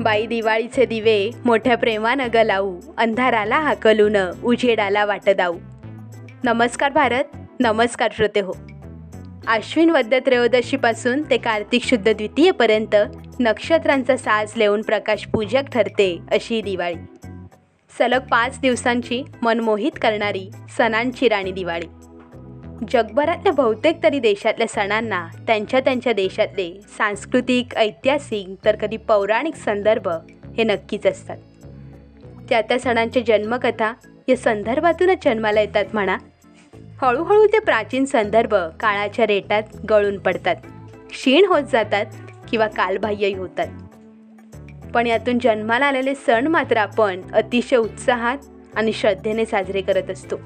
बाई दिवाळीचे दिवे मोठ्या प्रेमानं ग लावू अंधाराला हाकलून उजेडाला वाट दाऊ नमस्कार भारत नमस्कार श्रोते हो. आश्विन वद्य त्रयोदशीपासून ते कार्तिक शुद्ध द्वितीयपर्यंत नक्षत्रांचा साज लेऊन प्रकाश पूजक ठरते अशी दिवाळी. सलग पाच दिवसांची मनमोहित करणारी सणांची राणी दिवाळी. जगभरातल्या बहुतेक तरी देशातल्या सणांना त्यांच्या त्यांच्या देशातले सांस्कृतिक ऐतिहासिक तर कधी पौराणिक संदर्भ हे नक्कीच असतात. त्या त्या सणांच्या जन्मकथा या संदर्भातूनच जन्माला येतात म्हणा. हळूहळू ते प्राचीन संदर्भ काळाच्या रेटात गळून पडतात. क्षीण होत जातात किंवा कालबाह्यही होतात. पण यातून जन्माला आलेले सण मात्र आपण अतिशय उत्साहात आणि श्रद्धेने साजरे करत असतो.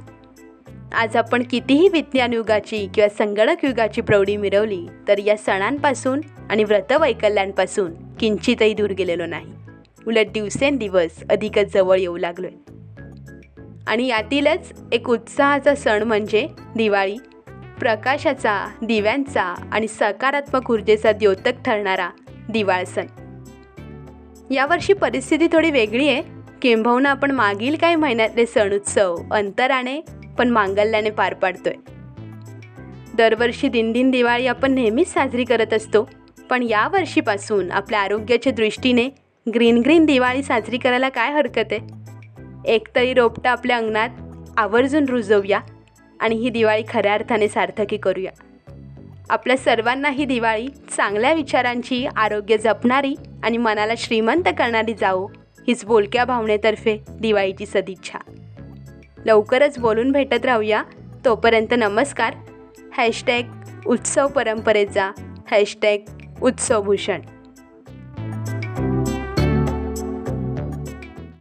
आज आपण कितीही विज्ञान युगाची किंवा संगणक युगाची प्रौढी मिरवली तर या सणांपासून आणि व्रतवैकल्यांपासून किंचितही दूर गेलेलो नाही. उलट दिवसेंदिवस अधिकच जवळ येऊ लागलोय. आणि यातीलच एक उत्साहाचा सण म्हणजे दिवाळी. प्रकाशाचा दिव्यांचा आणि सकारात्मक ऊर्जेचा द्योतक ठरणारा दिवाळ सण. यावर्षी परिस्थिती थोडी वेगळी आहे. किंबहुना आपण मागील काही महिन्यातले सण उत्सव अंतराने पण मांगल्याने पार पाडतोय. दरवर्षी दिनदिन दिवाळी आपण नेहमीच साजरी करत असतो पण या वर्षीपासून आपल्या आरोग्याच्या दृष्टीने ग्रीन ग्रीन दिवाळी साजरी करायला काय हरकत आहे? एकतरी रोपटं आपल्या अंगणात आवर्जून रुजवूया आणि ही दिवाळी खऱ्या अर्थाने सार्थकी करूया. आपल्या सर्वांना ही दिवाळी चांगल्या विचारांची आरोग्य जपणारी आणि मनाला श्रीमंत करणारी जाओ हीच बोलक्या भावनेतर्फे दिवाळीची सदिच्छा. लवकरच बोलून भेटत राहूया. तोपर्यंत नमस्कार. हॅशटॅग उत्सव परंपरेचा. हॅशटॅग उत्सवभूषण.